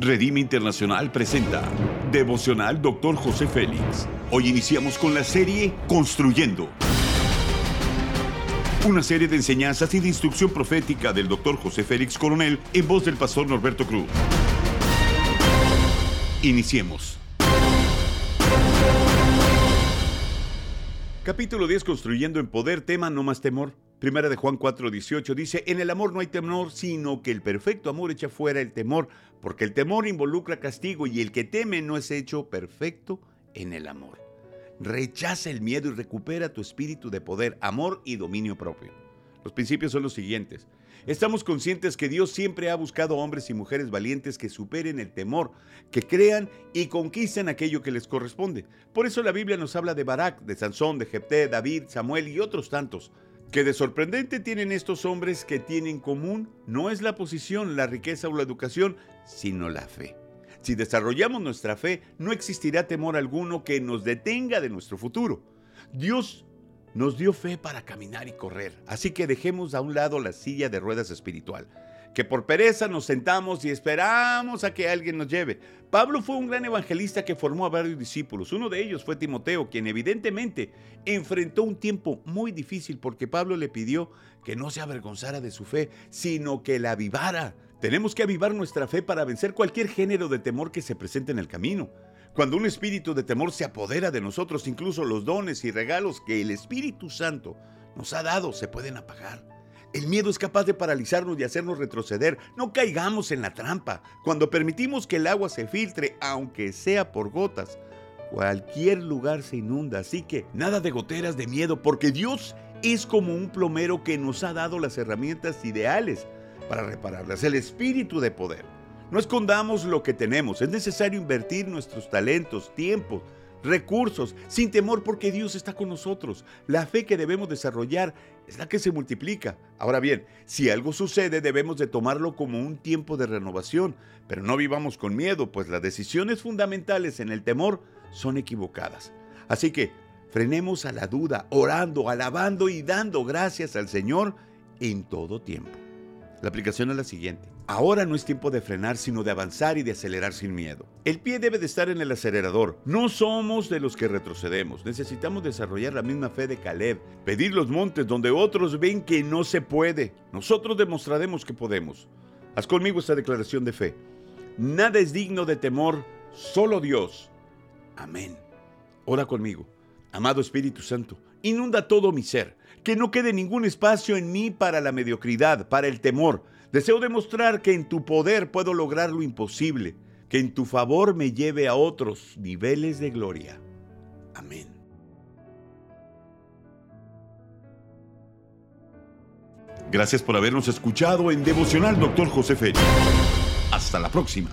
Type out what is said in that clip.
Redime Internacional presenta Devocional Dr. José Félix. Hoy iniciamos con la serie Construyendo. Una serie de enseñanzas y de instrucción profética del Dr. José Félix Coronel en voz del pastor Norberto Cruz. Iniciemos. Capítulo 10 Construyendo en Poder, tema No más temor. Primera de Juan 4, 18 dice, en el amor no hay temor, sino que el perfecto amor echa fuera el temor, porque el temor involucra castigo y el que teme no es hecho perfecto en el amor. Rechaza el miedo y recupera tu espíritu de poder, amor y dominio propio. Los principios son los siguientes. Estamos conscientes que Dios siempre ha buscado hombres y mujeres valientes que superen el temor, que crean y conquisten aquello que les corresponde. Por eso la Biblia nos habla de Barak, de Sansón, de Jepté, David, Samuel y otros tantos. Que de sorprendente tienen estos hombres que tienen en común no es la posición, la riqueza o la educación, sino la fe. Si desarrollamos nuestra fe, no existirá temor alguno que nos detenga de nuestro futuro. Dios nos dio fe para caminar y correr, así que dejemos a un lado la silla de ruedas espiritual, que por pereza nos sentamos y esperamos a que alguien nos lleve. Pablo fue un gran evangelista que formó a varios discípulos. Uno de ellos fue Timoteo, quien evidentemente enfrentó un tiempo muy difícil porque Pablo le pidió que no se avergonzara de su fe, sino que la avivara. Tenemos que avivar nuestra fe para vencer cualquier género de temor que se presente en el camino. Cuando un espíritu de temor se apodera de nosotros, incluso los dones y regalos que el Espíritu Santo nos ha dado se pueden apagar. El miedo es capaz de paralizarnos y hacernos retroceder. No caigamos en la trampa. Cuando permitimos que el agua se filtre, aunque sea por gotas, cualquier lugar se inunda. Así que nada de goteras de miedo, porque Dios es como un plomero que nos ha dado las herramientas ideales para repararlas. El espíritu de poder. No escondamos lo que tenemos. Es necesario invertir nuestros talentos, tiempo, recursos, sin temor porque Dios está con nosotros. La fe que debemos desarrollar es la que se multiplica. Ahora bien, si algo sucede debemos de tomarlo como un tiempo de renovación, pero no vivamos con miedo, pues las decisiones fundamentales en el temor son equivocadas. Así que frenemos a la duda, orando, alabando y dando gracias al Señor en todo tiempo. La aplicación es la siguiente. Ahora no es tiempo de frenar, sino de avanzar y de acelerar sin miedo. El pie debe de estar en el acelerador. No somos de los que retrocedemos. Necesitamos desarrollar la misma fe de Caleb, pedir los montes donde otros ven que no se puede. Nosotros demostraremos que podemos. Haz conmigo esta declaración de fe. Nada es digno de temor, solo Dios. Amén. Ora conmigo. Amado Espíritu Santo, inunda todo mi ser, que no quede ningún espacio en mí para la mediocridad, para el temor Deseo demostrar que en tu poder puedo lograr lo imposible, que en tu favor me lleve a otros niveles de gloria. Amén. Gracias por habernos escuchado en Devocional Doctor José Félix. Hasta la próxima.